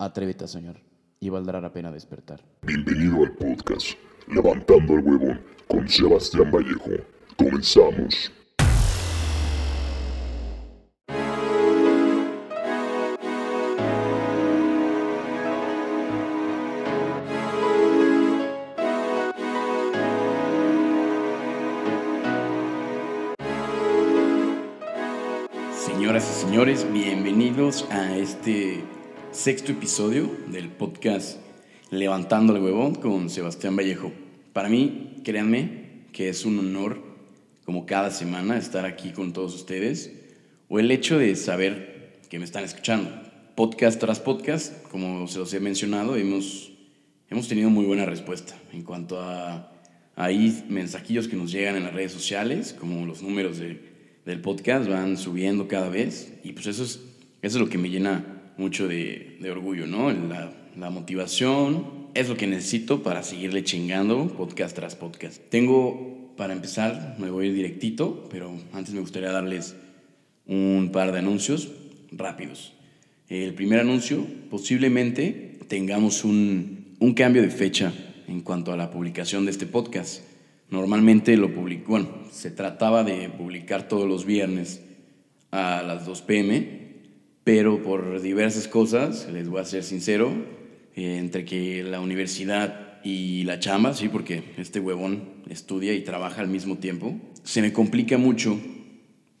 Atrévete a soñar y valdrá la pena despertar. Bienvenido al podcast Levantando el Huevón con Sebastián Vallejo. Comenzamos. Señoras y señores, bienvenidos a este sexto episodio del podcast Levantando el Huevón con Sebastián Vallejo. Para mí, créanme que es un honor, como cada semana, estar aquí con todos ustedes, o el hecho de saber que me están escuchando. Podcast tras podcast, como se los he mencionado, hemos, hemos tenido muy buena respuesta en cuanto a ahí mensajillos que nos llegan en las redes sociales, como los números de del podcast van subiendo cada vez y pues eso es, eso es lo que me llena mucho de, de orgullo, ¿no? La, motivación es lo que necesito para seguirle chingando podcast tras podcast. Tengo, para empezar, me voy a ir directito, pero antes me gustaría darles un par de anuncios rápidos. El primer anuncio, posiblemente tengamos un, cambio de fecha en cuanto a la publicación de este podcast. Normalmente lo publico, bueno, se trataba de publicar todos los viernes a las 2 pm, pero por diversas cosas, les voy a ser sincero, eh, entre que la universidad y la chamba, sí, porque este huevón estudia y trabaja al mismo tiempo, se me complica mucho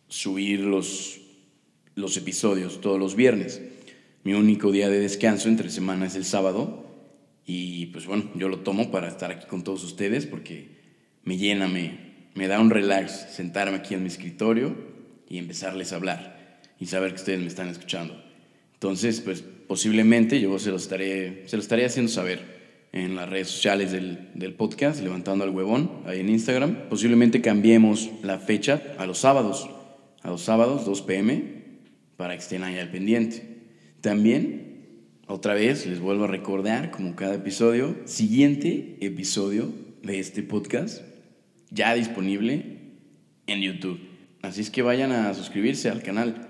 subir los, los episodios todos los viernes. Mi único día de descanso entre semana es el sábado y pues bueno, yo lo tomo para estar aquí con todos ustedes porque me llena, me, me da un relax sentarme aquí en mi escritorio y empezarles a hablar y saber que ustedes me están escuchando. Entonces, pues posiblemente yo se lo estaré, se lo estaré haciendo saber en las redes sociales del, del, podcast, levantando al huevón, ahí en Instagram. Posiblemente cambiemos la fecha a los sábados, a los sábados, 2 pm, para que estén ahí al pendiente. También, otra vez, les vuelvo a recordar, como cada episodio, siguiente episodio de este podcast ya disponible en YouTube. Así es que vayan a suscribirse al canal.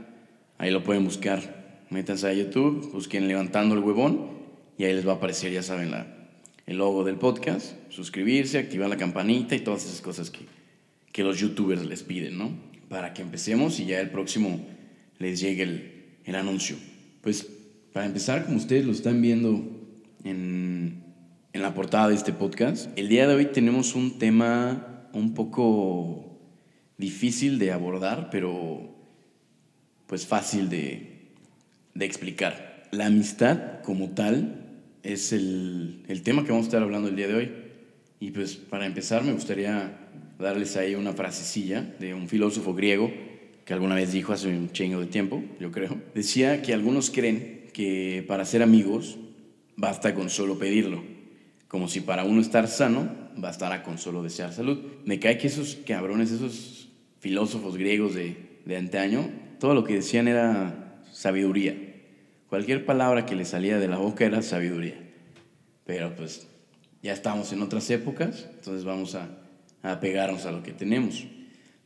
Ahí lo pueden buscar. Métanse a YouTube, busquen Levantando el Huevón y ahí les va a aparecer, ya saben, la, el logo del podcast. Suscribirse, activar la campanita y todas esas cosas que, que los youtubers les piden, ¿no? Para que empecemos y ya el próximo les llegue el, el anuncio. Pues para empezar, como ustedes lo están viendo en, en la portada de este podcast, el día de hoy tenemos un tema un poco difícil de abordar, pero pues fácil de, de explicar. La amistad como tal es el, el, tema que vamos a estar hablando el día de hoy. Y pues para empezar me gustaría darles ahí una frasecilla de un filósofo griego que alguna vez dijo hace un chingo de tiempo, yo creo. Decía que algunos creen que para ser amigos basta con solo pedirlo, como si para uno estar sano bastará con solo desear salud. Me cae que esos cabrones, esos filósofos griegos de, de antaño, todo lo que decían era sabiduría. Cualquier palabra que le salía de la boca era sabiduría. Pero pues ya estamos en otras épocas, entonces vamos a, a pegarnos a lo que tenemos.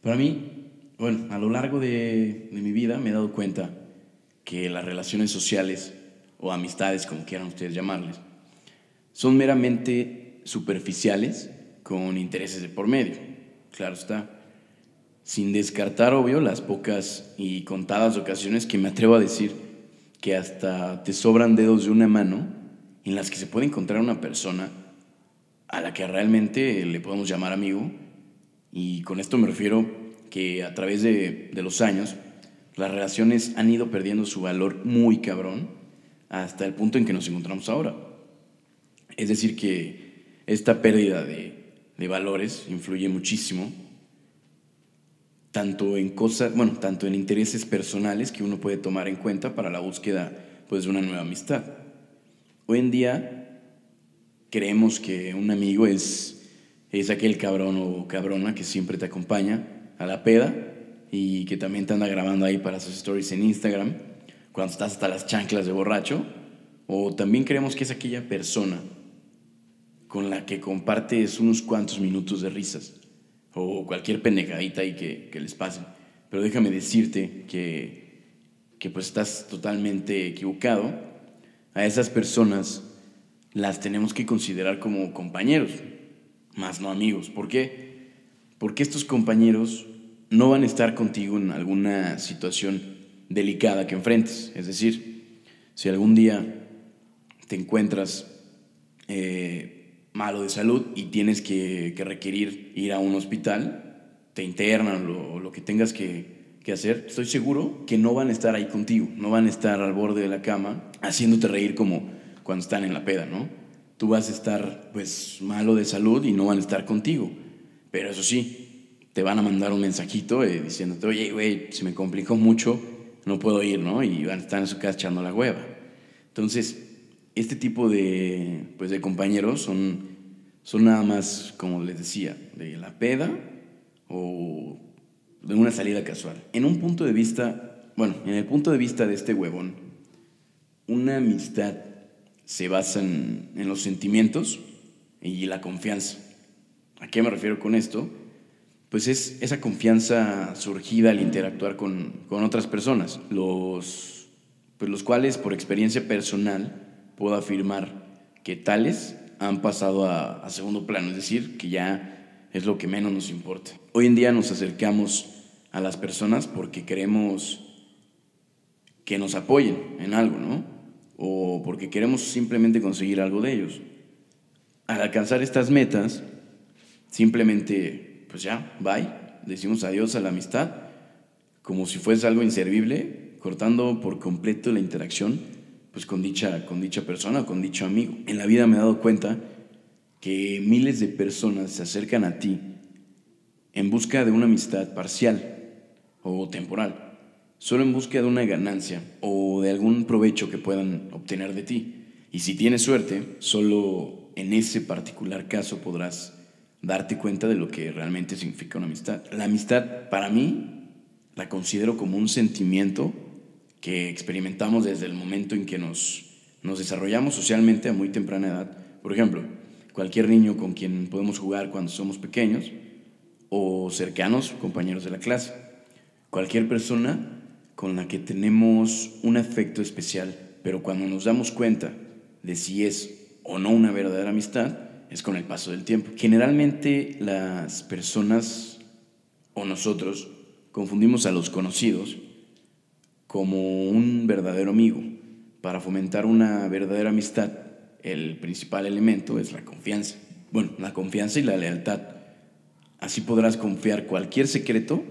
Para mí, bueno, a lo largo de, de mi vida me he dado cuenta que las relaciones sociales o amistades, como quieran ustedes llamarles, son meramente superficiales con intereses de por medio. Claro está. Sin descartar, obvio, las pocas y contadas ocasiones que me atrevo a decir que hasta te sobran dedos de una mano en las que se puede encontrar una persona a la que realmente le podemos llamar amigo. Y con esto me refiero que a través de, de los años las relaciones han ido perdiendo su valor muy cabrón hasta el punto en que nos encontramos ahora. Es decir, que esta pérdida de, de valores influye muchísimo, tanto en cosas, bueno, tanto en intereses personales que uno puede tomar en cuenta para la búsqueda pues, de una nueva amistad. Hoy en día creemos que un amigo es, es aquel cabrón o cabrona que siempre te acompaña a la peda y que también te anda grabando ahí para sus stories en Instagram cuando estás hasta las chanclas de borracho. O también creemos que es aquella persona con la que compartes unos cuantos minutos de risas o cualquier pendejadita ahí que, les pase. Pero déjame decirte que, que pues estás totalmente equivocado. A esas personas las tenemos que considerar como compañeros, más no amigos. ¿Por qué? Porque estos compañeros no van a estar contigo en alguna situación delicada que enfrentes. Es decir, si algún día te encuentras eh, malo de salud y tienes que, requerir ir a un hospital, te internan o lo, que tengas que, que hacer, estoy seguro que no van a estar ahí contigo, no van a estar al borde de la cama haciéndote reír como cuando están en la peda, ¿no? Tú vas a estar pues malo de salud y no van a estar contigo. Pero eso sí, te van a mandar un mensajito eh, diciéndote, oye, güey, se me complicó mucho, no puedo ir, ¿no? Y van a estar en su casa echando la hueva. Entonces, este tipo de, pues, de compañeros son, son nada más, como les decía, de la peda o de una salida casual. En un punto de vista, bueno, en el punto de vista de este huevón, una amistad se basa en, los sentimientos y la confianza. ¿A qué me refiero con esto? Pues es esa confianza surgida al interactuar con, otras personas, los, pues los cuales por experiencia personal puedo afirmar que tales han pasado a, a segundo plano, es decir, que ya es lo que menos nos importa. Hoy en día nos acercamos a las personas porque queremos que nos apoyen en algo, ¿no? O porque queremos simplemente conseguir algo de ellos. Al alcanzar estas metas, simplemente, pues ya, bye, decimos adiós a la amistad, como si fuese algo inservible, cortando por completo la interacción pues con dicha, con dicha persona con dicho amigo. En la vida me he dado cuenta que miles de personas se acercan a ti en busca de una amistad parcial o temporal, solo en busca de una ganancia o de algún provecho que puedan obtener de ti. Y si tienes suerte, solo en ese particular caso podrás darte cuenta de lo que realmente significa una amistad. La amistad, para mí, la considero como un sentimiento que experimentamos desde el momento en que nos, nos desarrollamos socialmente a muy temprana edad. Por ejemplo, cualquier niño con quien podemos jugar cuando somos pequeños o cercanos, compañeros de la clase. Cualquier persona con la que tenemos un afecto especial, pero cuando nos damos cuenta de si es o no una verdadera amistad, es con el paso del tiempo. Generalmente las personas o nosotros confundimos a los conocidos como un verdadero amigo. Para fomentar una verdadera amistad, el principal elemento es la confianza. Bueno, la confianza y la lealtad. Así podrás confiar cualquier secreto,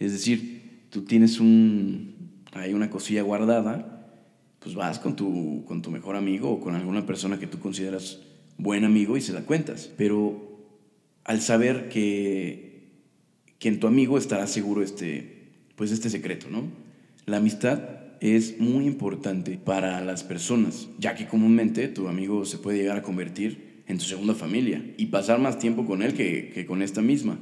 es decir, tú tienes un, hay una cosilla guardada, pues vas con tu, con tu mejor amigo o con alguna persona que tú consideras buen amigo y se la cuentas. Pero al saber que, que en tu amigo estará seguro este, pues este secreto, ¿no? La amistad es muy importante para las personas, ya que comúnmente tu amigo se puede llegar a convertir en tu segunda familia y pasar más tiempo con él que, con esta misma.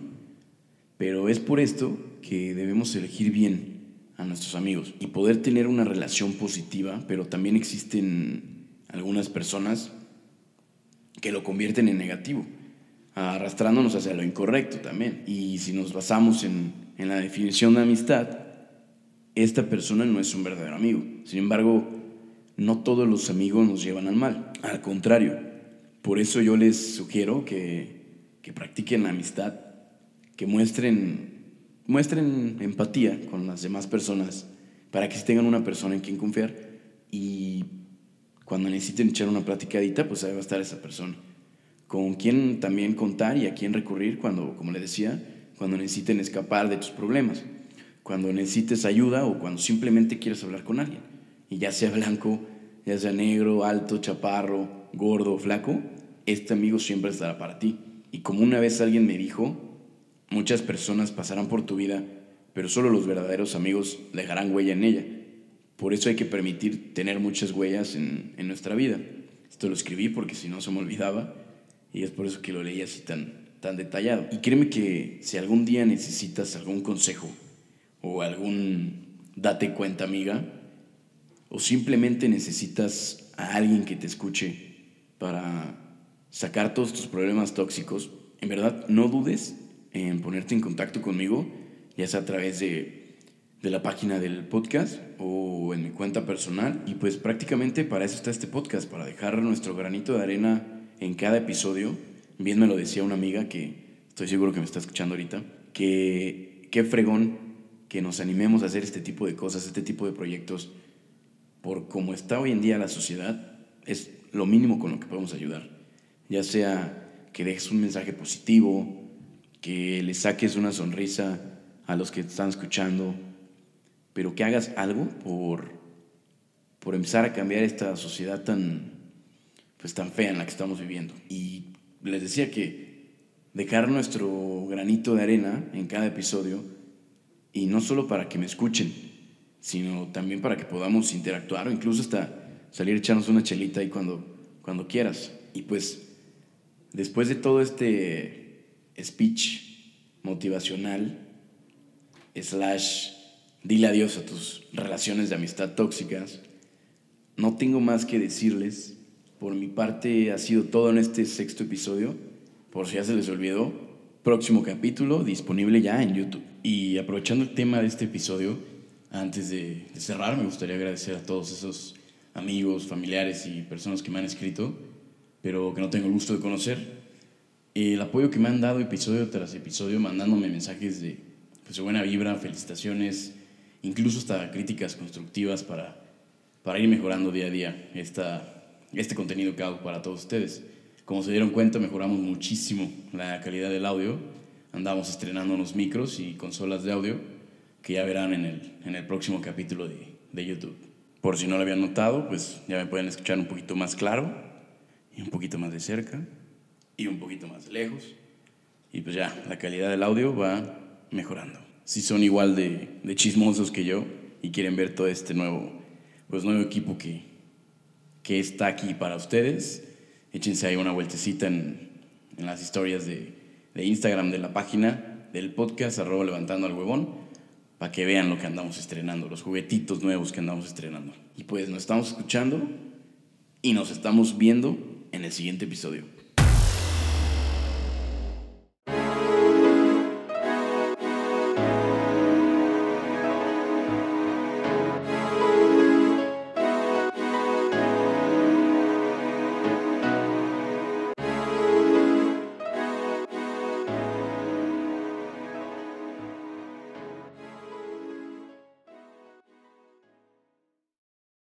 Pero es por esto que debemos elegir bien a nuestros amigos y poder tener una relación positiva, pero también existen algunas personas que lo convierten en negativo, arrastrándonos hacia lo incorrecto también. Y si nos basamos en, en la definición de amistad, esta persona no es un verdadero amigo. Sin embargo, no todos los amigos nos llevan al mal. Al contrario, por eso yo les sugiero que, que practiquen la amistad, que muestren, muestren empatía con las demás personas, para que tengan una persona en quien confiar y cuando necesiten echar una platicadita, pues ahí va a estar esa persona. Con quien también contar y a quién recurrir cuando, como le decía, cuando necesiten escapar de tus problemas cuando necesites ayuda o cuando simplemente quieres hablar con alguien. Y ya sea blanco, ya sea negro, alto, chaparro, gordo, flaco, este amigo siempre estará para ti. Y como una vez alguien me dijo, muchas personas pasarán por tu vida, pero solo los verdaderos amigos dejarán huella en ella. Por eso hay que permitir tener muchas huellas en, en nuestra vida. Esto lo escribí porque si no se me olvidaba y es por eso que lo leí así tan, tan detallado. Y créeme que si algún día necesitas algún consejo, o algún date cuenta amiga, o simplemente necesitas a alguien que te escuche para sacar todos tus problemas tóxicos, en verdad no dudes en ponerte en contacto conmigo, ya sea a través de, de la página del podcast o en mi cuenta personal. Y pues prácticamente para eso está este podcast, para dejar nuestro granito de arena en cada episodio. Bien me lo decía una amiga que estoy seguro que me está escuchando ahorita, que qué fregón que nos animemos a hacer este tipo de cosas, este tipo de proyectos, por cómo está hoy en día la sociedad, es lo mínimo con lo que podemos ayudar. Ya sea que dejes un mensaje positivo, que le saques una sonrisa a los que te están escuchando, pero que hagas algo por, por empezar a cambiar esta sociedad tan, pues, tan fea en la que estamos viviendo. Y les decía que dejar nuestro granito de arena en cada episodio, y no solo para que me escuchen, sino también para que podamos interactuar o incluso hasta salir echarnos una chelita ahí cuando, cuando quieras. Y pues, después de todo este speech motivacional, slash, dile adiós a tus relaciones de amistad tóxicas, no tengo más que decirles. Por mi parte ha sido todo en este sexto episodio. Por si ya se les olvidó, próximo capítulo disponible ya en YouTube. Y aprovechando el tema de este episodio, antes de, cerrar, me gustaría agradecer a todos esos amigos, familiares y personas que me han escrito, pero que no tengo el gusto de conocer. El apoyo que me han dado episodio tras episodio, mandándome mensajes de, pues, buena vibra, felicitaciones, incluso hasta críticas constructivas para, para ir mejorando día a día esta, este contenido que hago para todos ustedes. Como se dieron cuenta, mejoramos muchísimo la calidad del audio. Andamos estrenando unos micros y consolas de audio que ya verán en el, en el próximo capítulo de, de YouTube. Por si no lo habían notado, pues ya me pueden escuchar un poquito más claro y un poquito más de cerca y un poquito más lejos. Y pues ya, la calidad del audio va mejorando. Si son igual de, de chismosos que yo y quieren ver todo este nuevo, pues nuevo equipo que, que está aquí para ustedes, échense ahí una vueltecita en, en las historias de, de, Instagram de la página del podcast, arroba levantando al huevón, para que vean lo que andamos estrenando, los juguetitos nuevos que andamos estrenando. Y pues nos estamos escuchando y nos estamos viendo en el siguiente episodio.